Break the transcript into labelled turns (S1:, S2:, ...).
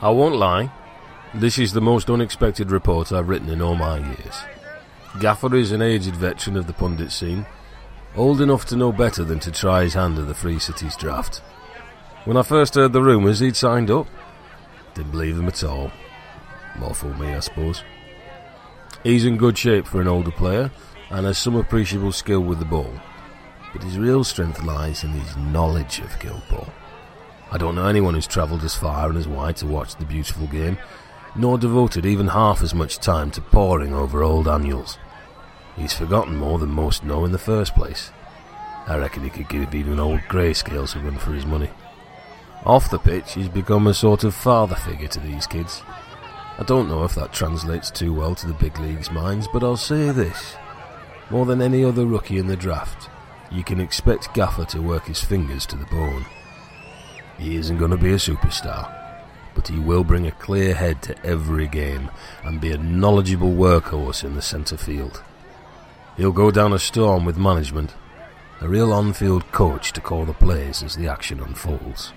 S1: I won't lie, this is the most unexpected report I've written in all my years. Gaffer is an aged veteran of the pundit scene, old enough to know better than to try his hand at the Free Cities draft. When I first heard the rumours he'd signed up, didn't believe them at all. More for me, I suppose. He's in good shape for an older player and has some appreciable skill with the ball, but his real strength lies in his knowledge of Guild Ball. I don't know anyone who's travelled as far and as wide to watch the beautiful game, nor devoted even half as much time to poring over old annuals. He's forgotten more than most know in the first place. I reckon he could give even old Grayscales a run for his money. Off the pitch, he's become a sort of father figure to these kids. I don't know if that translates too well to the big league's minds, but I'll say this. More than any other rookie in the draft, you can expect Gaffer to work his fingers to the bone. He isn't going to be a superstar, but he will bring a clear head to every game and be a knowledgeable workhorse in the centre field. He'll go down a storm with management, a real on field coach to call the plays as the action unfolds.